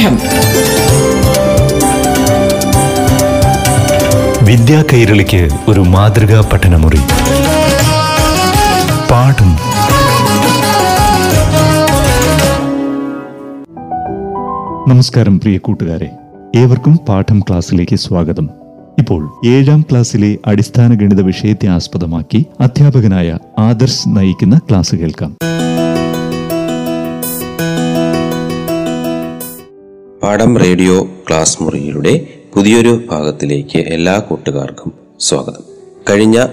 പാഠം വിദ്യാ കൈരളിക്ക് ഒരു മാതൃകാ പഠനമുറി. പാഠം. നമസ്കാരം പ്രിയ കൂട്ടുകാരെ. ഏവർക്കും പാഠം ക്ലാസ്സിലേക്ക് സ്വാഗതം. ഇപ്പോൾ ഏഴാം ക്ലാസ്സിലെ അടിസ്ഥാന ഗണിത വിഷയത്തെ ആസ്പദമാക്കി അധ്യാപകനായ ആദർശ് നയിക്കുന്ന ക്ലാസ് കേൾക്കാം. പാഠം റേഡിയോ ക്ലാസ് മുറിയുടെ പുതിയൊരു ഭാഗത്തിലേക്ക് എല്ലാ കൂട്ടുകാർക്കും സ്വാഗതം. കഴിഞ്ഞ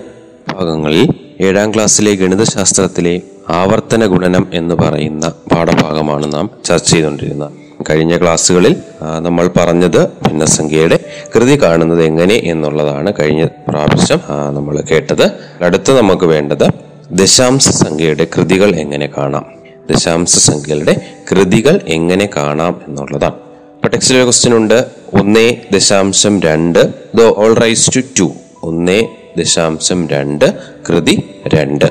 ഭാഗങ്ങളിൽ ഏഴാം ക്ലാസ്സിലെ ഗണിതശാസ്ത്രത്തിലെ ആവർത്തന ഗുണനം എന്ന് പറയുന്ന പാഠഭാഗമാണ് നാം ചർച്ച ചെയ്തുകൊണ്ടിരുന്നത്. കഴിഞ്ഞ ക്ലാസ്സുകളിൽ നമ്മൾ പറഞ്ഞത് ഭിന്നസംഖ്യയുടെ കൃതി കാണുന്നത് എങ്ങനെ എന്നുള്ളതാണ് കഴിഞ്ഞ പ്രാവശ്യം നമ്മൾ കേട്ടത്. അടുത്ത് നമുക്ക് വേണ്ടത് ദശാംശ സംഖ്യയുടെ കൃതികൾ എങ്ങനെ കാണാം? ദശാംശ സംഖ്യകളുടെ കൃതികൾ എങ്ങനെ കാണാം എന്നുള്ളതാണ്. ഇപ്പൊ ടെക്സ്റ്റിലെ ക്വസ്റ്റ്യൻ ഉണ്ട്. ഒന്നേ ദശാംശം രണ്ട് the whole raise to two ഒന്നേ ദശാംശം രണ്ട് കൃതി രണ്ട്.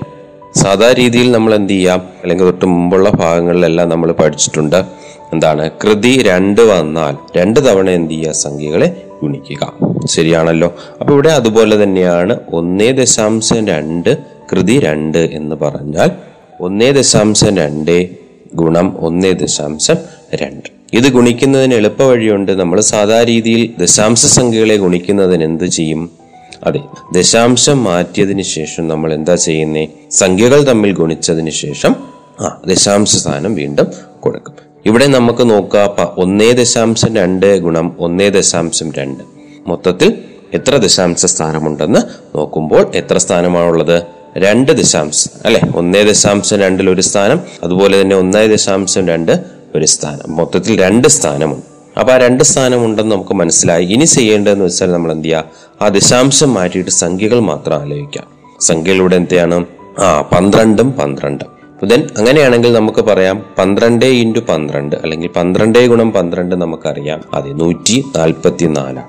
സാധാ രീതിയിൽ നമ്മൾ എന്ത് ചെയ്യാം? അല്ലെങ്കിൽ തൊട്ട് മുമ്പുള്ള ഭാഗങ്ങളിലെല്ലാം നമ്മൾ പഠിച്ചിട്ടുണ്ട്. എന്താണ്? കൃതി രണ്ട് വന്നാൽ രണ്ട് തവണ എന്ത് ചെയ്യുക? സംഖ്യകളെ ഗുണിക്കുക. ശരിയാണല്ലോ? അപ്പൊ ഇവിടെ അതുപോലെ തന്നെയാണ് ഒന്നേ ദശാംശം രണ്ട് കൃതി രണ്ട് എന്ന് പറഞ്ഞാൽ ഒന്നേ ദശാംശം രണ്ട് ഗുണം ഒന്നേ ദശാംശം രണ്ട്. ഇത് ഗുണിക്കുന്നതിന് എളുപ്പ വഴിയുണ്ട് നമ്മൾ സാധാ രീതിയിൽ ദശാംശ സംഖ്യകളെ ഗുണിക്കുന്നതിന് എന്ത് ചെയ്യും? അതെ ദശാംശം മാറ്റിയതിന് ശേഷം നമ്മൾ എന്താ ചെയ്യുന്നേ? സംഖ്യകൾ തമ്മിൽ ഗുണിച്ചതിന് ശേഷം ആ ദശാംശ സ്ഥാനം വീണ്ടും കൊടുക്കും. ഇവിടെ നമുക്ക് നോക്കാം ഒന്നേ ദശാംശം രണ്ട് ഗുണം ഒന്നേ ദശാംശം രണ്ട്. മൊത്തത്തിൽ എത്ര ദശാംശ സ്ഥാനമുണ്ടെന്ന് നോക്കുമ്പോൾ എത്ര സ്ഥാനമാണുള്ളത്? രണ്ട് ദശാംശം അല്ലെ? ഒന്നേ ദശാംശം രണ്ടിൽ ഒരു സ്ഥാനം അതുപോലെ തന്നെ ഒന്നേ ദശാംശം രണ്ട് ഒരു സ്ഥാനം. മൊത്തത്തിൽ രണ്ട് സ്ഥാനമുണ്ട്. അപ്പൊ ആ രണ്ട് സ്ഥാനമുണ്ടെന്ന് നമുക്ക് മനസ്സിലായി. ഇനി ചെയ്യേണ്ടതെന്ന് വെച്ചാൽ നമ്മൾ എന്ത് ചെയ്യുക ആ ദശാംശം മാറ്റിയിട്ട് സംഖ്യകൾ മാത്രം ആലോചിക്കാം സംഖ്യകളുടെ എന്തെയാണ് ആ പന്ത്രണ്ടും പന്ത്രണ്ടും. ദെൻ അങ്ങനെയാണെങ്കിൽ നമുക്ക് പറയാം പന്ത്രണ്ട് ഇന്റു പന്ത്രണ്ട് അല്ലെങ്കിൽ പന്ത്രണ്ട് ഗുണം പന്ത്രണ്ട് നമുക്കറിയാം. അതെ നൂറ്റി നാൽപ്പത്തി നാലാണ്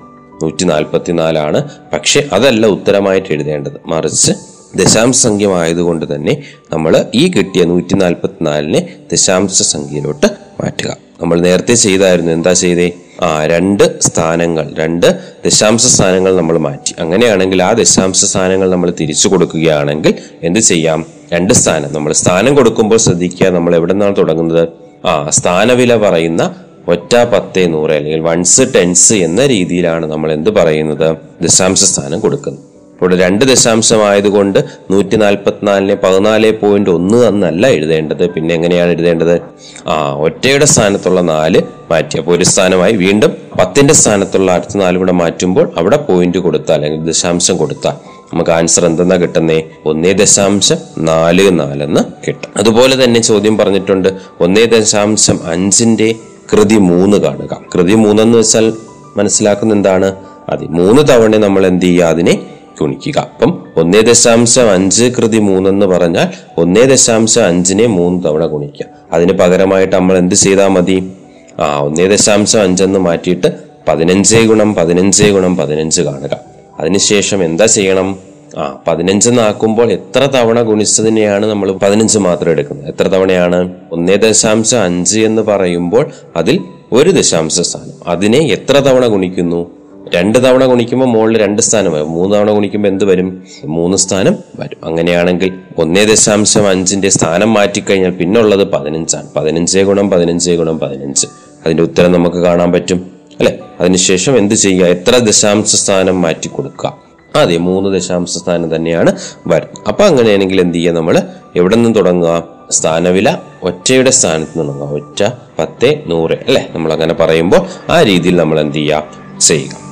നൂറ്റി നാൽപ്പത്തി നാലാണ് പക്ഷെ അതല്ല ഉത്തരമായിട്ട് എഴുതേണ്ടത്. മറിച്ച് ദശാംശ സംഖ്യമായതുകൊണ്ട് തന്നെ നമ്മൾ ഈ കിട്ടിയ നൂറ്റി നാൽപ്പത്തിനാലിനെ ദശാംശ സംഖ്യയിലോട്ട് മാറ്റുക. നമ്മൾ നേരത്തെ ചെയ്തായിരുന്നു. എന്താ ചെയ്തേ? ആ രണ്ട് സ്ഥാനങ്ങൾ രണ്ട് ദശാംശ സ്ഥാനങ്ങൾ നമ്മൾ മാറ്റി. അങ്ങനെയാണെങ്കിൽ ആ ദശാംശ സ്ഥാനങ്ങൾ നമ്മൾ തിരിച്ചു കൊടുക്കുകയാണെങ്കിൽ എന്ത് ചെയ്യാം? രണ്ട് സ്ഥാനം. നമ്മൾ സ്ഥാനം കൊടുക്കുമ്പോൾ ശ്രദ്ധിക്കുക നമ്മൾ എവിടെ നിന്നാണ് തുടങ്ങുന്നത്? ആ സ്ഥാനവില പറയുന്ന ഒറ്റ പത്ത് നൂറ് അല്ലെങ്കിൽ വൺസ് ടെൻസ് എന്ന രീതിയിലാണ് നമ്മൾ എന്ത് പറയുന്നത്? ദശാംശ സ്ഥാനം കൊടുക്കുന്നത്. ഇപ്പോൾ രണ്ട് ദശാംശം ആയതുകൊണ്ട് നൂറ്റി നാൽപ്പത്തിനാലിനെ പതിനാല് പോയിന്റ് ഒന്ന് എന്നല്ല എഴുതേണ്ടത്. പിന്നെ എങ്ങനെയാണ് എഴുതേണ്ടത്? ആ ഒറ്റയുടെ സ്ഥാനത്തുള്ള നാല് മാറ്റി. അപ്പോൾ ഒരു സ്ഥാനമായി വീണ്ടും പത്തിന്റെ സ്ഥാനത്തുള്ള അടുത്ത നാല് കൂടെ മാറ്റുമ്പോൾ അവിടെ പോയിന്റ് കൊടുത്താൽ അല്ലെങ്കിൽ ദശാംശം കൊടുത്താൽ നമുക്ക് ആൻസർ എന്തെന്നാ കിട്ടുന്നേ? ഒന്നേ ദശാംശം നാല് നാലെന്ന് കിട്ടും. അതുപോലെ തന്നെ ചോദ്യം പറഞ്ഞിട്ടുണ്ട് ഒന്നേ ദശാംശം അഞ്ചിന്റെ കൃതി മൂന്ന് കാണുക. കൃതി മൂന്നെന്ന് വെച്ചാൽ മനസ്സിലാക്കുന്ന എന്താണ്? അതെ മൂന്ന് തവണ നമ്മൾ എന്ത് ചെയ്യുക? അതിനെ ഗുണിക്കുക അപ്പം ഒന്നേ ദശാംശം അഞ്ച് കൃതി മൂന്നെന്ന് പറഞ്ഞാൽ ഒന്നേ ദശാംശം അഞ്ചിനെ മൂന്ന് തവണ ഗുണിക്കുക. അതിന് പകരമായിട്ട് നമ്മൾ എന്ത് ചെയ്താൽ മതി? ആ ഒന്നേ ദശാംശം അഞ്ചെന്ന് മാറ്റിയിട്ട് പതിനഞ്ച് ഗുണം പതിനഞ്ച് ഗുണം പതിനഞ്ച് കാണുക. അതിനുശേഷം എന്താ ചെയ്യണം? ആ പതിനഞ്ചെന്നാക്കുമ്പോൾ എത്ര തവണ ഗുണിച്ചതിനെയാണ് നമ്മൾ പതിനഞ്ച് മാത്രം എടുക്കുന്നത്? എത്ര തവണയാണ്? ഒന്നേ ദശാംശം അഞ്ച് എന്ന് പറയുമ്പോൾ അതിൽ ഒരു ദശാംശ സ്ഥാനം. അതിനെ എത്ര തവണ ഗുണിക്കുന്നു? രണ്ട് തവണ ഗുണിക്കുമ്പോൾ മുകളിൽ രണ്ട് സ്ഥാനം വരും. മൂന്ന് തവണ ഗുണിക്കുമ്പോൾ എന്ത് വരും? മൂന്ന് സ്ഥാനം വരും. അങ്ങനെയാണെങ്കിൽ ഒന്നേ ദശാംശം അഞ്ചിന്റെ സ്ഥാനം മാറ്റിക്കഴിഞ്ഞാൽ പിന്നുള്ളത് പതിനഞ്ചാണ്. പതിനഞ്ച് ഗുണം പതിനഞ്ച് ഗുണം പതിനഞ്ച്. അതിന്റെ ഉത്തരം നമുക്ക് കാണാൻ പറ്റും അല്ലെ? അതിനുശേഷം എന്ത് ചെയ്യുക? എത്ര ദശാംശ സ്ഥാനം മാറ്റി കൊടുക്കുക? അതെ മൂന്ന് ദശാംശ സ്ഥാനം തന്നെയാണ് വരും. അപ്പൊ അങ്ങനെയാണെങ്കിൽ എന്ത് ചെയ്യുക നമ്മൾ? എവിടെ നിന്ന് തുടങ്ങുക? സ്ഥാനവില ഒറ്റയുടെ സ്ഥാനത്ത് തുടങ്ങുക. ഒറ്റ പത്ത് നൂറ് അല്ലെ? നമ്മൾ അങ്ങനെ പറയുമ്പോൾ ആ രീതിയിൽ നമ്മൾ എന്ത് ചെയ്യുക? ചെയ്യുക.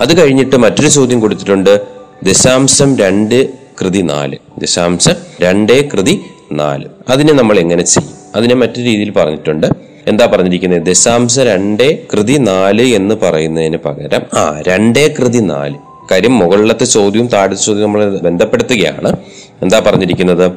അത് കഴിഞ്ഞിട്ട് മറ്റൊരു ചോദ്യം കൊടുത്തിട്ടുണ്ട്. ദശാംശം രണ്ട് കൃതി നാല്. ദശാംശം രണ്ട് കൃതി നാല്. അതിനെ നമ്മൾ എങ്ങനെ ചെയ്യും? അതിനെ മറ്റു രീതിയിൽ പറഞ്ഞിട്ടുണ്ട്. എന്താ പറഞ്ഞിരിക്കുന്നത്? ദശാംശം രണ്ട് കൃതി നാല് എന്ന് പറയുന്നതിന് പകരം ആ രണ്ടേ കൃതി നാല്. കാര്യം മുകളിലത്തെ ചോദ്യവും താഴത്തെ ചോദ്യവും നമ്മൾ ബന്ധപ്പെടുത്തുകയാണ്. എന്താ പറഞ്ഞിരിക്കുന്നത്?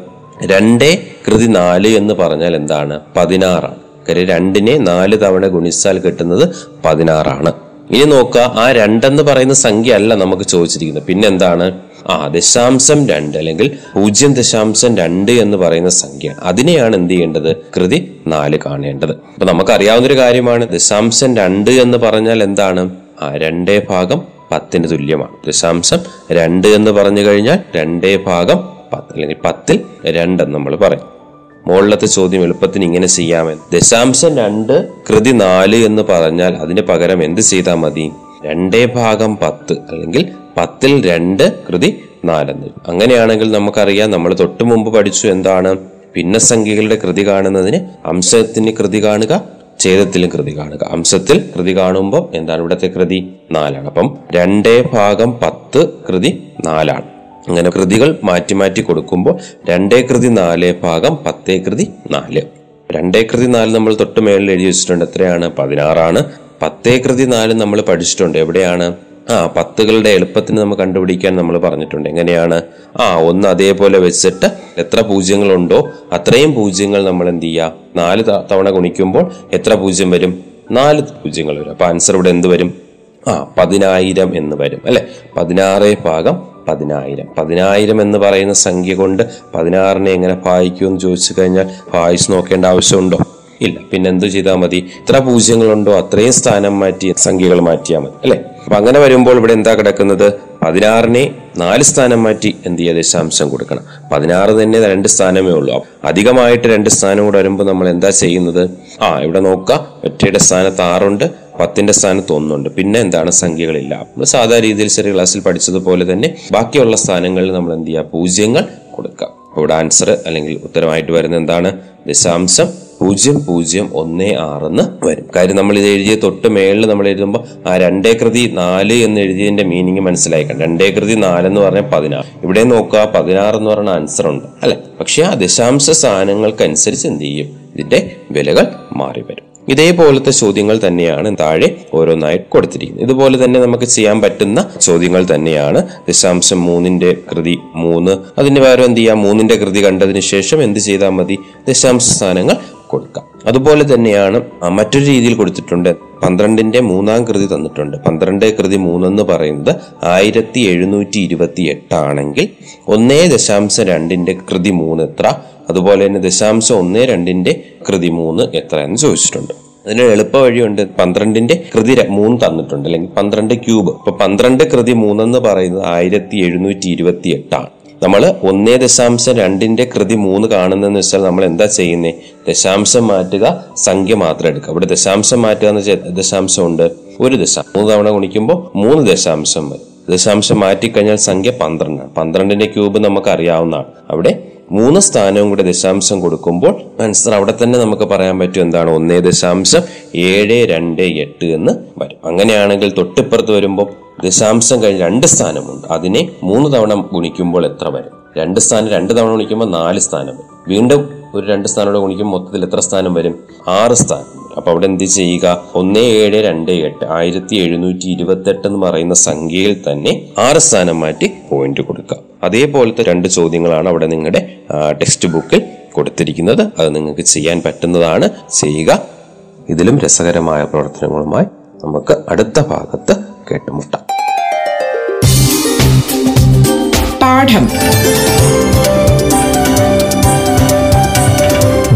രണ്ടേ കൃതി നാല് എന്ന് പറഞ്ഞാൽ എന്താണ്? പതിനാറാണ്. കാര്യം രണ്ടിനെ നാല് തവണ ഗുണിച്ചാൽ കിട്ടുന്നത് പതിനാറാണ്. ഇനി നോക്കുക ആ രണ്ടെന്ന് പറയുന്ന സംഖ്യ അല്ല നമുക്ക് ചോദിച്ചിരിക്കുന്നത്. പിന്നെന്താണ്? ആ ദശാംശം രണ്ട് അല്ലെങ്കിൽ പൂജ്യം ദശാംശം രണ്ട് എന്ന് പറയുന്ന സംഖ്യ. അതിനെയാണ് എന്ത് ചെയ്യേണ്ടത്? കൃതി നാല് കാണേണ്ടത്. അപ്പൊ നമുക്കറിയാവുന്ന ഒരു കാര്യമാണ് ദശാംശം രണ്ട് എന്ന് പറഞ്ഞാൽ എന്താണ്? ആ രണ്ടേ ഭാഗം പത്തിന് തുല്യമാണ്. ദശാംശം രണ്ട് എന്ന് പറഞ്ഞു കഴിഞ്ഞാൽ രണ്ടേ ഭാഗം പത്ത് അല്ലെങ്കിൽ പത്തിൽ രണ്ടെന്ന് നമ്മൾ പറയും. മുകളിലത്തെ ചോദ്യം എളുപ്പത്തിന് ഇങ്ങനെ ചെയ്യാമെന്ന്. ദശാംശം രണ്ട് കൃതി നാല് എന്ന് പറഞ്ഞാൽ അതിന് പകരം എന്ത് ചെയ്താൽ മതി? രണ്ടേ ഭാഗം പത്ത് അല്ലെങ്കിൽ പത്തിൽ രണ്ട് കൃതി നാലെന്ന്. അങ്ങനെയാണെങ്കിൽ നമുക്കറിയാം നമ്മൾ തൊട്ടു മുമ്പ് പഠിച്ചു എന്താണ്? ഭിന്നസംഖ്യകളുടെ കൃതി കാണുന്നതിന് അംശത്തിന് കൃതി കാണുക ഛേദത്തിലും കൃതി കാണുക. അംശത്തിൽ കൃതി കാണുമ്പോൾ എന്താണ് ഇവിടുത്തെ കൃതി? നാലാണ്. അപ്പം രണ്ടേ ഭാഗം പത്ത് കൃതി നാലാണ്. അങ്ങനെ കൃതികൾ മാറ്റി മാറ്റി കൊടുക്കുമ്പോൾ രണ്ടേ കൃതി നാല് ഭാഗം പത്തേ കൃതി നാല്. രണ്ടേ കൃതി നാല് നമ്മൾ തൊട്ട് മേളിൽ എഴുതി വെച്ചിട്ടുണ്ട്. എത്രയാണ്? പതിനാറാണ്. പത്തേ കൃതി നാല് നമ്മൾ പഠിച്ചിട്ടുണ്ട്. എവിടെയാണ്? ആ പത്തുകളുടെ എളുപ്പത്തിന് നമ്മൾ കണ്ടുപിടിക്കാൻ നമ്മൾ പറഞ്ഞിട്ടുണ്ട്. എങ്ങനെയാണ്? ആ ഒന്ന് അതേപോലെ വെച്ചിട്ട് എത്ര പൂജ്യങ്ങളുണ്ടോ അത്രയും പൂജ്യങ്ങൾ നമ്മൾ എന്ത് ചെയ്യുക? നാല് തവണ ഗുണിക്കുമ്പോൾ എത്ര പൂജ്യം വരും? നാല് പൂജ്യങ്ങൾ വരും. അപ്പൊ ആൻസർ ഇവിടെ എന്ത് വരും? ആ പതിനായിരം എന്ന് വരും. അല്ലെ? പതിനാറ് ഭാഗം പതിനായിരം. പതിനായിരം എന്ന് പറയുന്ന സംഖ്യ കൊണ്ട് പതിനാറിനെ എങ്ങനെ ഭാഗിക്കുമെന്ന് ചോദിച്ചു കഴിഞ്ഞാൽ ഭാഗിച്ച് നോക്കേണ്ട ആവശ്യമുണ്ടോ? ഇല്ല. പിന്നെ എന്തു ചെയ്താൽ മതി? ഇത്ര പൂജ്യങ്ങളുണ്ടോ? അത്രയും സ്ഥാനം മാറ്റി സംഖ്യകൾ മാറ്റിയാൽ മതി. അല്ലെ? അപ്പൊ അങ്ങനെ വരുമ്പോൾ ഇവിടെ എന്താ കിടക്കുന്നത്? പതിനാറിനെ നാല് സ്ഥാനം മാറ്റി എന്ത് ചെയ്യുക ദശാംശം കൊടുക്കണം. പതിനാറ് തന്നെ രണ്ട് സ്ഥാനമേ ഉള്ളൂ. അധികമായിട്ട് രണ്ട് സ്ഥാനം കൂടെ വരുമ്പോൾ നമ്മൾ എന്താ ചെയ്യുന്നത്? ആ ഇവിടെ നോക്കുക. ഒറ്റയുടെ സ്ഥാനത്ത് ആറുണ്ട്. പത്തിന്റെ സ്ഥാനത്ത് ഒന്നുണ്ട് പിന്നെ എന്താണ് സംഖ്യകളില്ല. നമ്മൾ സാധാരണ രീതിയിൽ ചെറിയ ക്ലാസ്സിൽ പഠിച്ചതുപോലെ തന്നെ ബാക്കിയുള്ള സ്ഥാനങ്ങളിൽ നമ്മൾ എന്ത് ചെയ്യുക? പൂജ്യങ്ങൾ കൊടുക്കാം ഇവിടെ ആൻസർ അല്ലെങ്കിൽ ഉത്തരമായിട്ട് വരുന്ന എന്താണ്? ദശാംശം പൂജ്യം പൂജ്യം ഒന്ന് ആറെന്ന് വരും. കാര്യം നമ്മൾ ഇത് എഴുതിയ തൊട്ട് മേളിൽ നമ്മൾ എഴുതുമ്പോൾ ആ രണ്ടേ കൃതി നാല് എന്ന് എഴുതിയതിന്റെ മീനിങ് മനസ്സിലായിക്കാം രണ്ടേ കൃതി എന്ന് പറഞ്ഞാൽ പതിനാറ്. ഇവിടെ നോക്കുക പതിനാറ് എന്ന് പറഞ്ഞ ആൻസർ ഉണ്ട്. അല്ലെ? പക്ഷെ ആ ദശാംശ സ്ഥാനങ്ങൾക്കനുസരിച്ച് എന്ത് ചെയ്യും? ഇതിന്റെ വിലകൾ മാറി വരും ഇതേപോലത്തെ ചോദ്യങ്ങൾ തന്നെയാണ് താഴെ ഓരോന്നായി കൊടുത്തിരിക്കുന്നത്. ഇതുപോലെ തന്നെ നമുക്ക് ചെയ്യാൻ പറ്റുന്ന ചോദ്യങ്ങൾ തന്നെയാണ് ദശാംശം മൂന്നിന്റെ കൃതി മൂന്ന്. അതിന് പകരം എന്ത് ചെയ്യാം? മൂന്നിന്റെ കൃതി കണ്ടതിന് ശേഷം എന്ത് ചെയ്താൽ മതി? ദശാംശ സ്ഥാനങ്ങൾ കൊടുക്കാം. അതുപോലെ തന്നെയാണ് മറ്റൊരു രീതിയിൽ കൊടുത്തിട്ടുണ്ട്. പന്ത്രണ്ടിന്റെ മൂന്നാം കൃതി തന്നിട്ടുണ്ട്. പന്ത്രണ്ട് കൃതി മൂന്നെന്ന് പറയുന്നത് ആയിരത്തി എഴുന്നൂറ്റി ഇരുപത്തി എട്ടാണെങ്കിൽ ഒന്നേ ദശാംശം രണ്ടിന്റെ കൃതി മൂന്ന് എത്ര? അതുപോലെ തന്നെ ദശാംശം ഒന്ന് രണ്ടിന്റെ കൃതി മൂന്ന് എത്ര എന്ന് ചോദിച്ചിട്ടുണ്ട്. അതിന് എളുപ്പ വഴിയുണ്ട്. പന്ത്രണ്ടിന്റെ കൃതി മൂന്ന് തന്നിട്ടുണ്ട്. അല്ലെങ്കിൽ പന്ത്രണ്ട് ക്യൂബ്. ഇപ്പൊ പന്ത്രണ്ട് കൃതി മൂന്നെന്ന് പറയുന്നത് ആയിരത്തി എഴുന്നൂറ്റി ഇരുപത്തി എട്ടാണ് നമ്മൾ ഒന്നേ ദശാംശം രണ്ടിന്റെ കൃതി മൂന്ന് കാണുന്നതെന്ന് വെച്ചാൽ നമ്മൾ എന്താ ചെയ്യുന്നത് ദശാംശം മാറ്റുക സംഖ്യ മാത്രം എടുക്കുക. ഇവിടെ ദശാംശം മാറ്റുക എന്ന് വെച്ചാൽ ദശാംശം ഉണ്ട്? ഒരു ദശാം. മൂന്ന് തവണ ഗുണിക്കുമ്പോൾ മൂന്ന് ദശാംശം വരും. ദശാംശം മാറ്റിക്കഴിഞ്ഞാൽ സംഖ്യ പന്ത്രണ്ടാണ്. പന്ത്രണ്ടിന്റെ ക്യൂബ് നമുക്ക് അറിയാവുന്നതാണ് അവിടെ മൂന്ന് സ്ഥാനവും കൂടി ദശാംശം കൊടുക്കുമ്പോൾ ആൻസർ അവിടെ തന്നെ നമുക്ക് പറയാൻ പറ്റും എന്താണ്? ഒന്നേ ദശാംശം ഏഴ് രണ്ട് എട്ട് എന്ന് വരും. അങ്ങനെയാണെങ്കിൽ തൊട്ടിപ്പുറത്ത് വരുമ്പോൾ ദശാംശം കഴിഞ്ഞ് രണ്ട് സ്ഥാനമുണ്ട്. അതിനെ മൂന്ന് തവണ ഗുണിക്കുമ്പോൾ എത്ര വരും? രണ്ട് സ്ഥാനം രണ്ട് തവണ ഗുണിക്കുമ്പോൾ നാല് സ്ഥാനം വീണ്ടും ഒരു രണ്ട് സ്ഥാനം കൂടെ ഗുണിക്കുമ്പോൾ മൊത്തത്തിൽ എത്ര സ്ഥാനം വരും? ആറ് സ്ഥാനം വരും അപ്പൊ അവിടെ എന്ത് ചെയ്യുക? ഒന്ന് ഏഴ് രണ്ട് എട്ട്. ആയിരത്തി എഴുന്നൂറ്റി ഇരുപത്തി എട്ട് എന്ന് പറയുന്ന സംഖ്യയിൽ തന്നെ ആറ് സ്ഥാനം മാറ്റി പോയിന്റ് കൊടുക്കുക. അതേപോലത്തെ രണ്ട് ചോദ്യങ്ങളാണ് അവിടെ നിങ്ങളുടെ ടെക്സ്റ്റ് ബുക്കിൽ കൊടുത്തിരിക്കുന്നത്. അത് നിങ്ങൾക്ക് ചെയ്യാൻ പറ്റുന്നതാണ്. ചെയ്യുക. ഇതിലും രസകരമായ പ്രവർത്തനങ്ങളുമായി നമുക്ക് അടുത്ത ഭാഗത്ത് കേട്ടുമുട്ടാം. പാഠം.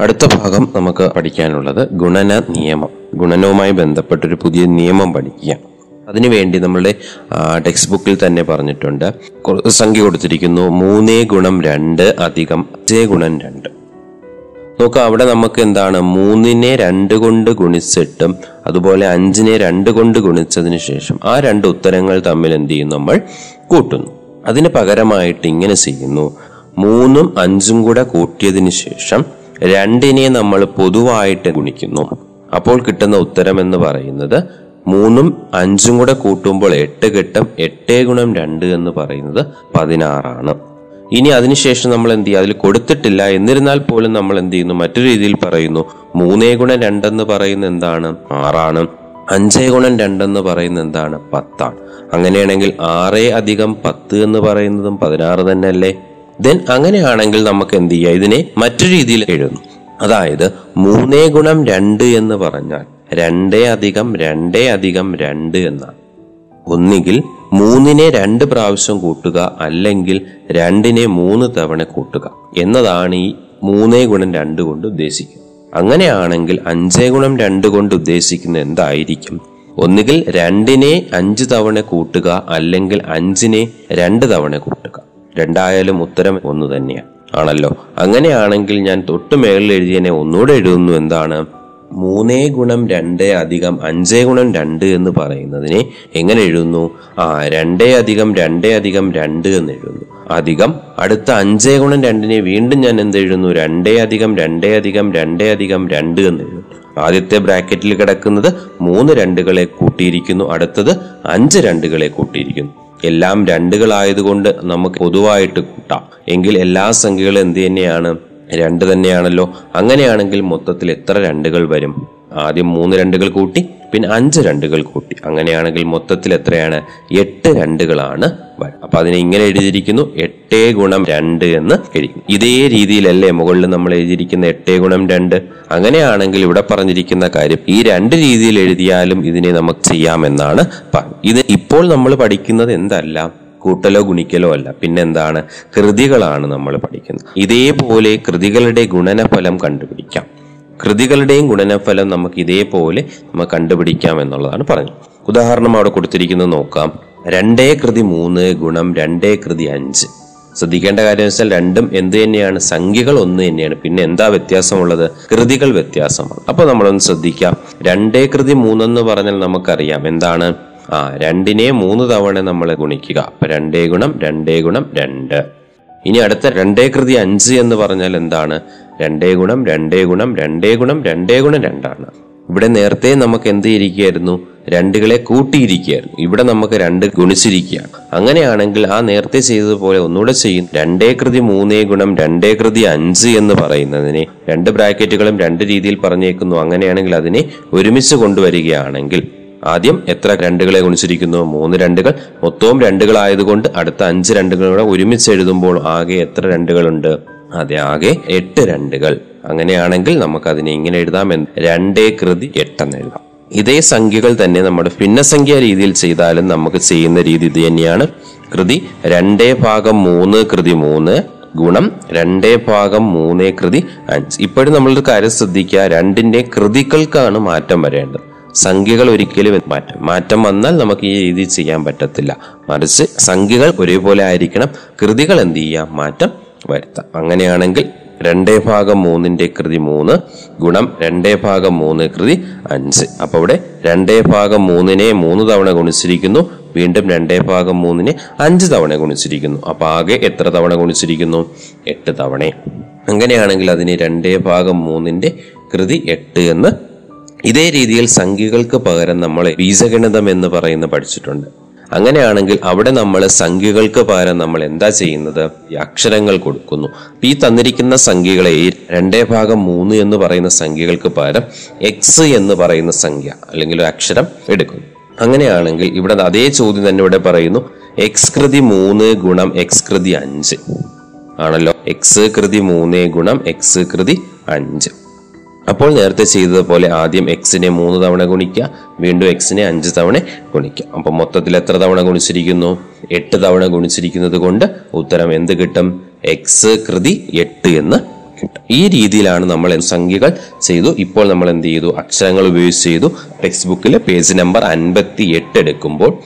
അടുത്ത ഭാഗം നമുക്ക് പഠിക്കാനുള്ളത് ഗുണന നിയമം. ഗുണനവുമായി ബന്ധപ്പെട്ടൊരു പുതിയ നിയമം പഠിക്കുക. അതിനുവേണ്ടി നമ്മളുടെ ടെക്സ്റ്റ് ബുക്കിൽ തന്നെ പറഞ്ഞിട്ടുണ്ട്. സംഖ്യ കൊടുത്തിരിക്കുന്നു മൂന്നേ ഗുണം രണ്ട് അധികം അഞ്ചേ ഗുണം രണ്ട്. നോക്കുക അവിടെ നമുക്ക് എന്താണ്? മൂന്നിനെ രണ്ട് കൊണ്ട് ഗുണിച്ചിട്ടും അതുപോലെ അഞ്ചിനെ രണ്ട് കൊണ്ട് ഗുണിച്ചതിന് ശേഷം ആ രണ്ട് ഉത്തരങ്ങൾ തമ്മിൽ എന്ത് ചെയ്യും നമ്മൾ? കൂട്ടുന്നു. അതിന് പകരമായിട്ട് ഇങ്ങനെ ചെയ്യുന്നു. മൂന്നും അഞ്ചും കൂടെ കൂട്ടിയതിന് ശേഷം രണ്ടിനെ നമ്മൾ പൊതുവായിട്ട് ഗുണിക്കുന്നു. അപ്പോൾ കിട്ടുന്ന ഉത്തരം എന്ന് പറയുന്നത് മൂന്നും അഞ്ചും കൂടെ കൂട്ടുമ്പോൾ എട്ട് കിട്ടും എട്ട് ഗുണം രണ്ട് എന്ന് പറയുന്നത് പതിനാറാണ്. ഇനി അതിനുശേഷം നമ്മൾ എന്ത് ചെയ്യുക അതിൽ കൊടുത്തിട്ടില്ല. എന്നിരുന്നാൽ പോലും നമ്മൾ എന്ത് ചെയ്യുന്നു? മറ്റൊരു രീതിയിൽ പറയുന്നു മൂന്നേ ഗുണം രണ്ടെന്ന് പറയുന്നത് എന്താണ്? ആറാണ്. അഞ്ചേ ഗുണം രണ്ടെന്ന് പറയുന്നത് എന്താണ്? പത്താണ്. അങ്ങനെയാണെങ്കിൽ ആറേ അധികം പത്ത് എന്ന് പറയുന്നതും പതിനാറ് തന്നെയല്ലേ? ദെൻ അങ്ങനെയാണെങ്കിൽ നമുക്ക് എന്ത് ചെയ്യുക? ഇതിനെ മറ്റു രീതിയിൽ എഴുതുന്നു. അതായത് മൂന്നേ ഗുണം രണ്ട് എന്ന് പറഞ്ഞാൽ രണ്ടേ അധികം രണ്ടേ അധികം രണ്ട് എന്നാണ്. ഒന്നുകിൽ മൂന്നിനെ രണ്ട് പ്രാവശ്യം കൂട്ടുക അല്ലെങ്കിൽ രണ്ടിനെ മൂന്ന് തവണ കൂട്ടുക എന്നതാണ് ഈ മൂന്നേ ഗുണം രണ്ട് കൊണ്ട് ഉദ്ദേശിക്കുന്നത് അങ്ങനെയാണെങ്കിൽ അഞ്ചേ ഗുണം രണ്ട് കൊണ്ട് ഉദ്ദേശിക്കുന്നത് എന്തായിരിക്കും? ഒന്നുകിൽ രണ്ടിനെ അഞ്ച് തവണ കൂട്ടുക അല്ലെങ്കിൽ അഞ്ചിനെ രണ്ട് തവണ കൂട്ടുക. രണ്ടായാലും ഉത്തരം ഒന്ന് തന്നെയാണ് ആണല്ലോ? അങ്ങനെയാണെങ്കിൽ ഞാൻ തൊട്ട് മേളിൽ എഴുതിയതിനെ ഒന്നുകൂടെ എഴുതുന്നു എന്താണ്? മൂന്നേ ഗുണം രണ്ട് അധികം അഞ്ചേ ഗുണം രണ്ട് എന്ന് പറയുന്നതിനെ എങ്ങനെ എഴുതുന്നു? ആ രണ്ടേ അധികം രണ്ടേ അധികം രണ്ട് എന്ന് എഴുതുന്നു. അധികം അടുത്ത അഞ്ചേ ഗുണം രണ്ടിനെ വീണ്ടും ഞാൻ എന്ത് എഴുതുന്നു? രണ്ടേ അധികം രണ്ടേ അധികം രണ്ടേ അധികം രണ്ട് എന്ന് എഴുതുന്നു. ആദ്യത്തെ ബ്രാക്കറ്റിൽ കിടക്കുന്നത് മൂന്ന് രണ്ടുകളെ കൂട്ടിയിരിക്കുന്നു. അടുത്തത് അഞ്ച് രണ്ടുകളെ കൂട്ടിയിരിക്കുന്നു. എല്ലാം രണ്ടുകളായതുകൊണ്ട് നമുക്ക് പൊതുവായിട്ട് കൂട്ടാം. എങ്കിൽ എല്ലാ സംഖ്യകളും എന്ത് തന്നെയാണ്? രണ്ട് തന്നെയാണല്ലോ. അങ്ങനെയാണെങ്കിൽ മൊത്തത്തിൽ എത്ര രണ്ടുകൾ വരും? ആദ്യം മൂന്ന് രണ്ടുകൾ കൂട്ടി പിന്നെ അഞ്ച് രണ്ടുകൾ കൂട്ടി. അങ്ങനെയാണെങ്കിൽ മൊത്തത്തിൽ എത്രയാണ്? എട്ട് രണ്ടുകളാണ് അപ്പൊ അതിനെ ഇങ്ങനെ എഴുതിയിരിക്കുന്നു. എട്ടേ ഗുണം രണ്ട് എന്ന് എഴുതി ഇതേ രീതിയിലല്ലേ മുകളിൽ നമ്മൾ എഴുതിയിരിക്കുന്ന എട്ടേ ഗുണം രണ്ട്? അങ്ങനെയാണെങ്കിൽ ഇവിടെ പറഞ്ഞിരിക്കുന്ന കാര്യം ഈ രണ്ട് രീതിയിൽ എഴുതിയാലും ഇതിനെ നമുക്ക് ചെയ്യാമെന്നാണ് ഇത് ഇപ്പോൾ നമ്മൾ പഠിക്കുന്നത് എന്തല്ല? കൂട്ടലോ ഗുണിക്കലോ അല്ല. പിന്നെന്താണ്? കൃതികളാണ് നമ്മൾ പഠിക്കുന്നത്. ഇതേപോലെ കൃതികളുടെ ഗുണനഫലം കണ്ടുപിടിക്കാം. കൃതികളുടെയും ഗുണനഫലം നമുക്ക് ഇതേപോലെ നമുക്ക് കണ്ടുപിടിക്കാം എന്നുള്ളതാണ് പറഞ്ഞത്. ഉദാഹരണം അവിടെ കൊടുത്തിരിക്കുന്നത് നോക്കാം. രണ്ടേ കൃതി മൂന്ന് ഗുണം രണ്ടേ കൃതി അഞ്ച്. ശ്രദ്ധിക്കേണ്ട കാര്യം വെച്ചാൽ രണ്ടും എന്ത് തന്നെയാണ്? സംഖ്യകൾ ഒന്ന് തന്നെയാണ്. പിന്നെ എന്താ വ്യത്യാസമുള്ളത്? കൃതികൾ വ്യത്യാസമാണ്. അപ്പൊ നമ്മളൊന്ന് ശ്രദ്ധിക്കാം. രണ്ടേ കൃതി മൂന്നെന്ന് പറഞ്ഞാൽ നമുക്കറിയാം. എന്താണ്? ആ രണ്ടിനെ മൂന്ന് തവണ നമ്മൾ ഗുണിക്കുക. അപ്പൊ രണ്ടേ ഗുണം രണ്ടേ ഗുണം രണ്ട്. ഇനി അടുത്ത രണ്ടേ കൃതി അഞ്ച് എന്ന് പറഞ്ഞാൽ എന്താണ്? രണ്ടേ ഗുണം രണ്ടേ ഗുണം രണ്ടേ ഗുണം രണ്ടേ ഗുണം രണ്ടാണ്. ഇവിടെ നേരത്തെ നമുക്ക് എന്ത് ഇരിക്കുകയായിരുന്നു രണ്ടുകളെ കൂട്ടിയിരിക്കുകയായിരുന്നു. ഇവിടെ നമുക്ക് രണ്ട് ഗുണിച്ചിരിക്കുകയാണ്. അങ്ങനെയാണെങ്കിൽ ആ നേരത്തെ ചെയ്തതുപോലെ ഒന്നുകൂടെ ചെയ്യും. രണ്ടേ കൃതി മൂന്നേ ഗുണം രണ്ടേ കൃതി അഞ്ച് എന്ന് പറയുന്നതിനെ രണ്ട് ബ്രാക്കറ്റുകളും രണ്ട് രീതിയിൽ പറഞ്ഞേക്കുന്നു. അങ്ങനെയാണെങ്കിൽ അതിനെ ഒരുമിച്ച് കൊണ്ടുവരികയാണെങ്കിൽ ആദ്യം എത്ര രണ്ടുകളെ ഗുണിച്ചിരിക്കുന്നു? മൂന്ന് രണ്ടുകൾ. മൊത്തവും രണ്ടുകളായതുകൊണ്ട് അടുത്ത അഞ്ച് രണ്ടുകൾ ഒരുമിച്ച് എഴുതുമ്പോൾ ആകെ എത്ര രണ്ടുകളുണ്ട്? അതെ ആകെ എട്ട് രണ്ടുകൾ. അങ്ങനെയാണെങ്കിൽ നമുക്ക് അതിനെ ഇങ്ങനെ എഴുതാം എന്ന്. രണ്ടേ കൃതി എട്ടെന്ന് എഴുതാം. ഇതേ സംഖ്യകൾ തന്നെ നമ്മുടെ ഭിന്നസംഖ്യ രീതിയിൽ ചെയ്താലും നമുക്ക് ചെയ്യുന്ന രീതി ഇത് തന്നെയാണ്. കൃതി രണ്ടേ ഭാഗം മൂന്ന് കൃതി മൂന്ന് ഗുണം രണ്ടേ ഭാഗം മൂന്നേ കൃതി അഞ്ച്. ഇപ്പോഴും നമ്മളൊരു കാര്യം ശ്രദ്ധിക്കുക രണ്ടിന്റെ കൃതികൾക്കാണ് മാറ്റം വരേണ്ടത്. സംഖ്യകൾ ഒരിക്കലും മാറ്റം. മാറ്റം വന്നാൽ നമുക്ക് ഈ രീതി ചെയ്യാൻ പറ്റത്തില്ല. മറിച്ച് സംഖ്യകൾ ഒരേപോലെ ആയിരിക്കണം. കൃതികൾ എന്ത് ചെയ്യാം? മാറ്റം വരുത്താം. അങ്ങനെയാണെങ്കിൽ രണ്ടേ ഭാഗം മൂന്നിന്റെ കൃതി മൂന്ന് ഗുണം രണ്ടേ ഭാഗം മൂന്ന് കൃതി അഞ്ച്. അപ്പൊ ഇവിടെ രണ്ടേ ഭാഗം മൂന്നിനെ മൂന്ന് തവണ ഗുണിച്ചിരിക്കുന്നു. വീണ്ടും രണ്ടേ ഭാഗം മൂന്നിനെ അഞ്ച് തവണ ഗുണിച്ചിരിക്കുന്നു. അപ്പോൾ ആകെ എത്ര തവണ ഗുണിച്ചിരിക്കുന്നു? എട്ട് തവണ. അങ്ങനെയാണെങ്കിൽ അതിന് രണ്ടേ ഭാഗം മൂന്നിന്റെ കൃതി എട്ട് എന്ന് ഇതേ രീതിയിൽ സംഖ്യകൾക്ക് പകരം നമ്മൾ ബീജഗണിതം എന്ന് പറയുന്ന പഠിച്ചിട്ടുണ്ട്. അങ്ങനെയാണെങ്കിൽ അവിടെ നമ്മൾ സംഖ്യകൾക്ക് പകരം നമ്മൾ എന്താ ചെയ്യുന്നത്? അക്ഷരങ്ങൾ കൊടുക്കുന്നു. ഈ തന്നിരിക്കുന്ന സംഖ്യകളെ രണ്ടേ ഭാഗം മൂന്ന് എന്ന് പറയുന്ന സംഖ്യകൾക്ക് പകരം എക്സ് എന്ന് പറയുന്ന സംഖ്യ അല്ലെങ്കിൽ ഒരു അക്ഷരം എടുക്കുന്നു. അങ്ങനെയാണെങ്കിൽ ഇവിടെ അതേ ചോദ്യം തന്നെ ഇവിടെ പറയുന്നു. എക്സ് കൃതി മൂന്ന് ഗുണം എക്സ് കൃതി അഞ്ച്. ആണല്ലോ? എക്സ് കൃതി മൂന്ന് ഗുണം എക്സ് കൃതി അഞ്ച്. അപ്പോൾ നേരത്തെ ചെയ്തതുപോലെ ആദ്യം എക്സിനെ മൂന്ന് തവണ ഗുണിക്കുക വീണ്ടും എക്സിനെ അഞ്ച് തവണ ഗുണിക്കുക. അപ്പം മൊത്തത്തിൽ എത്ര തവണ ഗുണിച്ചിരിക്കുന്നു? എട്ട് തവണ ഗുണിച്ചിരിക്കുന്നത് കൊണ്ട് ഉത്തരം എന്ത് കിട്ടും? എക്സ് കൃതി എട്ട് എന്ന് കിട്ടും. ഈ രീതിയിലാണ് നമ്മൾ സംഖ്യകൾ ചെയ്തു. ഇപ്പോൾ നമ്മൾ എന്ത് ചെയ്തു? അക്ഷരങ്ങൾ ഉപയോഗിച്ച് ചെയ്തു. ടെക്സ്റ്റ് ബുക്കിലെ പേജ് നമ്പർ അൻപത്തി എട്ട് എടുക്കുമ്പോൾ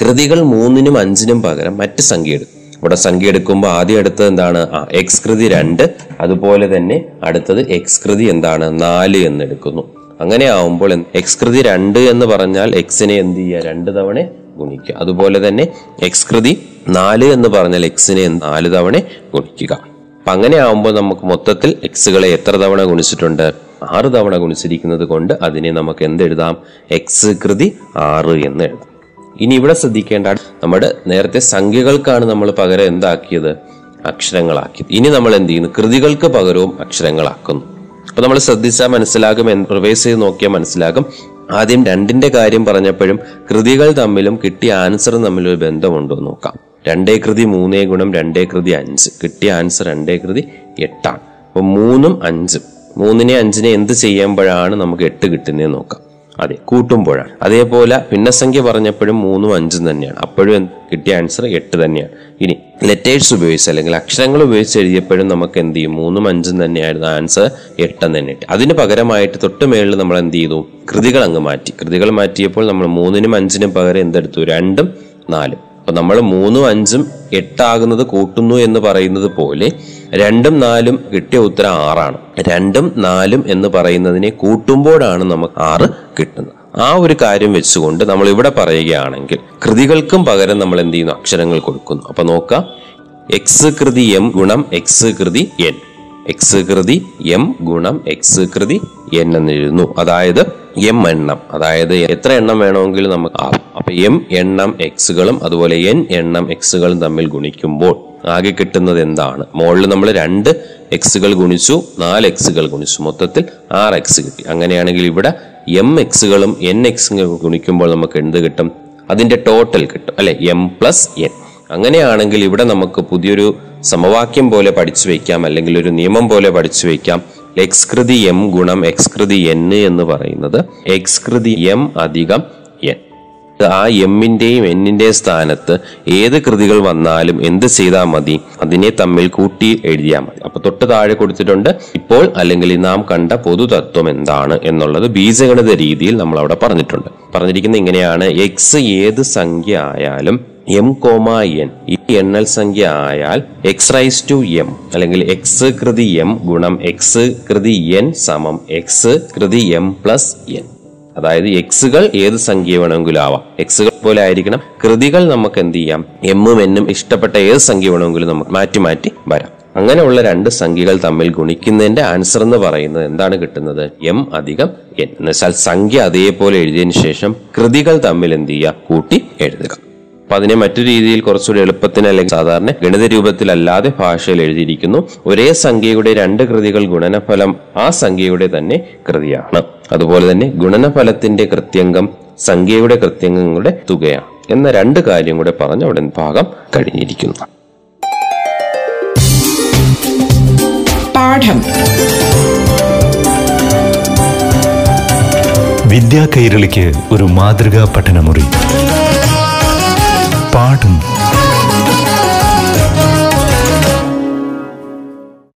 കൃതികൾ മൂന്നിനും അഞ്ചിനും പകരം മറ്റ് സംഖ്യ എടുക്കും. ഇവിടെ സംഖ്യ എടുക്കുമ്പോൾ ആദ്യം അടുത്തത് എന്താണ്? ആ എക്സ് കൃതി രണ്ട്. അതുപോലെ തന്നെ അടുത്തത് എക്സ് കൃതി എന്താണ്? നാല് എന്ന് എടുക്കുന്നു. അങ്ങനെ ആവുമ്പോൾ എക്സ് കൃതി രണ്ട് എന്ന് പറഞ്ഞാൽ എക്സിനെ എന്ത് ചെയ്യുക? രണ്ട് തവണ ഗുണിക്കുക. അതുപോലെ തന്നെ എക്സ് കൃതി നാല് എന്ന് പറഞ്ഞാൽ എക്സിനെ നാല് തവണ ഗുണിക്കുക. അപ്പൊ അങ്ങനെ ആവുമ്പോൾ നമുക്ക് മൊത്തത്തിൽ എക്സുകളെ എത്ര തവണ ഗുണിച്ചിട്ടുണ്ട്? ആറ് തവണ ഗുണിച്ചിരിക്കുന്നത് കൊണ്ട് അതിനെ നമുക്ക് എന്തെഴുതാം എക്സ് കൃതി ആറ് എന്ന് എഴുതാം. ഇനി ഇവിടെ ശ്രദ്ധിക്കേണ്ട നമ്മുടെ നേരത്തെ സംഖ്യകൾക്കാണ് നമ്മൾ പകരം എന്താക്കിയത്? അക്ഷരങ്ങളാക്കിയത്. ഇനി നമ്മൾ എന്ത് ചെയ്യുന്നു? കൃതികൾക്ക് പകരവും അക്ഷരങ്ങളാക്കുന്നു. അപ്പൊ നമ്മൾ ശ്രദ്ധിച്ചാൽ മനസ്സിലാകും റിവേഴ്സ് ചെയ്ത് നോക്കിയാൽ മനസ്സിലാകും. ആദ്യം രണ്ടിന്റെ കാര്യം പറഞ്ഞപ്പോഴും കൃതികൾ തമ്മിലും കിട്ടിയ ആൻസറും ഒരു ബന്ധമുണ്ടോ നോക്കാം. രണ്ടേ കൃതി മൂന്നേ ഗുണം രണ്ടേ കൃതി അഞ്ച്. കിട്ടിയ ആൻസർ രണ്ടേ കൃതി എട്ടാണ്. അപ്പൊ മൂന്നും അഞ്ചും. മൂന്നിനെ അഞ്ചിനെ എന്ത് ചെയ്യുമ്പോഴാണ് നമുക്ക് എട്ട് കിട്ടുന്നതെന്ന് നോക്കാം. അതെ കൂട്ടുമ്പോഴാണ്. അതേപോലെ ഭിന്നസംഖ്യ പറഞ്ഞപ്പോഴും മൂന്നും അഞ്ചും തന്നെയാണ്. അപ്പോഴും കിട്ടിയ ആൻസർ എട്ട് തന്നെയാണ്. ഇനി ലെറ്റേഴ്സ് ഉപയോഗിച്ച് അല്ലെങ്കിൽ അക്ഷരങ്ങൾ ഉപയോഗിച്ച് എഴുതിയപ്പോഴും നമുക്ക് എന്ത് ചെയ്യും? മൂന്നും അഞ്ചും തന്നെയായിരുന്നു ആൻസർ എട്ടെന്ന് തന്നെ അതിന് പകരമായിട്ട് തൊട്ട് മേളിൽ നമ്മൾ എന്ത് ചെയ്തു? കൃതികൾ അങ്ങ് മാറ്റി. കൃതികൾ മാറ്റിയപ്പോൾ നമ്മൾ മൂന്നിനും അഞ്ചിനും പകരം എന്തെടുത്തു? രണ്ടും നാലും. അപ്പൊ നമ്മൾ മൂന്നും അഞ്ചും എട്ടാകുന്നത് കൂട്ടുന്നു എന്ന് പറയുന്നത് പോലെ രണ്ടും നാലും കിട്ടിയ ഉത്തരം ആറാണ്. രണ്ടും നാലും എന്ന് പറയുന്നതിനെ കൂട്ടുമ്പോഴാണ് നമുക്ക് ആറ് കിട്ടുന്നത്. ആ ഒരു കാര്യം വെച്ചുകൊണ്ട് നമ്മൾ ഇവിടെ പറയുകയാണെങ്കിൽ കൃതികൾക്കും പകരം നമ്മൾ എന്ത് ചെയ്യുന്നു? അക്ഷരങ്ങൾ കൊടുക്കുന്നു. അപ്പൊ നോക്കാം. എക്സ് കൃതി എം ഗുണം എക്സ് കൃതി എൻ എക്സ് കൃതി എം ഗുണം എക്സ് കൃതി എൻ എന്ന് എഴുതുന്നു. അതായത് എം എണ്ണം. അതായത് എത്ര എണ്ണം വേണമെങ്കിലും നമുക്ക് അപ്പൊ എം എണ്ണം എക്സുകളും അതുപോലെ എൻ എണ്ണം എക്സുകളും തമ്മിൽ ഗുണിക്കുമ്പോൾ ആകെ കിട്ടുന്നത് എന്താണ്? മുകളിൽ നമ്മൾ രണ്ട് എക്സുകൾ ഗുണിച്ചു നാല് എക്സുകൾ ഗുണിച്ചു. മൊത്തത്തിൽ ആറ് എക്സ് കിട്ടി. അങ്ങനെയാണെങ്കിൽ ഇവിടെ എം എക്സുകളും എൻ എക്സുകളും ഗുണിക്കുമ്പോൾ നമുക്ക് എന്ത് കിട്ടും? അതിന്റെ ടോട്ടൽ കിട്ടും. അല്ലെ? എം പ്ലസ് എൻ അങ്ങനെയാണെങ്കിൽ ഇവിടെ നമുക്ക് പുതിയൊരു സമവാക്യം പോലെ പഠിച്ചു വയ്ക്കാം അല്ലെങ്കിൽ ഒരു നിയമം പോലെ പഠിച്ചു വയ്ക്കാം എക്സ് കൃതി എം ഗുണം എക്സ് കൃതി എൻ എന്ന് പറയുന്നത് എക്സ് കൃതി എം അധികം എൻ. ആ എമ്മിന്റെയും എന്നിന്റെയും സ്ഥാനത്ത് ഏത് കൃതികൾ വന്നാലും എന്ത് ചെയ്താൽ മതി അതിനെ തമ്മിൽ കൂട്ടി എഴുതിയാൽ മതി. അപ്പൊ തൊട്ട് താഴെ കൊടുത്തിട്ടുണ്ട് ഇപ്പോൾ അല്ലെങ്കിൽ നാം കണ്ട പൊതുതത്വം എന്താണ് എന്നുള്ളത് ബീജഗണിത രീതിയിൽ നമ്മൾ അവിടെ പറഞ്ഞിട്ടുണ്ട്. പറഞ്ഞിരിക്കുന്നത് ഇങ്ങനെയാണ് എക്സ് ഏത് സംഖ്യ ആയാലും എം കോമ എൻ ഈ എണ്ണൽ സംഖ്യ ആയാൽ എക്സ് റൈസ് ടു എം അല്ലെങ്കിൽ എക്സ് കൃതി എം ഗുണം എക്സ് കൃതി എൻ സമം എക്സ് കൃതി എം പ്ലസ് എൻ അതായത് എക്സുകൾ ഏത് സംഖ്യ വേണമെങ്കിലും ആവാം. എക്സുകൾ പോലെ ആയിരിക്കണം. കൃതികൾ നമുക്ക് എന്ത് ചെയ്യാം? എമ്മും എന്നും ഇഷ്ടപ്പെട്ട ഏത് സംഖ്യ വേണമെങ്കിലും നമുക്ക് മാറ്റി മാറ്റി വരാം. അങ്ങനെയുള്ള രണ്ട് സംഖ്യകൾ തമ്മിൽ ഗുണിക്കുന്നതിന്റെ ആൻസർ എന്ന് പറയുന്നത് എന്താണ് കിട്ടുന്നത്? എം അധികം എൻ എന്ന് വെച്ചാൽ സംഖ്യ അതേപോലെ എഴുതിയതിനു ശേഷം കൃതികൾ തമ്മിൽ എന്ത് ചെയ്യുക? കൂട്ടി എഴുതുക. അപ്പൊ അതിനെ മറ്റു രീതിയിൽ കുറച്ചുകൂടി എളുപ്പത്തിന് അല്ലെങ്കിൽ സാധാരണ ഗണിത രൂപത്തിലല്ലാതെ ഭാഷയിൽ എഴുതിയിരിക്കുന്നു. ഒരേ സംഖ്യയുടെ രണ്ട് കൃതികൾ ഗുണനഫലം ആ സംഖ്യയുടെ തന്നെ കൃതിയാണ്. അതുപോലെ തന്നെ ഗുണനഫലത്തിന്റെ കൃത്യംഗം സംഖ്യയുടെ കൃത്യംഗങ്ങളുടെ തുകയാണ് എന്ന രണ്ട് കാര്യം കൂടെ പറഞ്ഞ് അവിടെ ഭാഗം കഴിഞ്ഞിരിക്കുന്നു. പാഠം. വിദ്യാ കൈരളിക്ക് ഒരു മാതൃകാ പഠനമുറി. പാഠം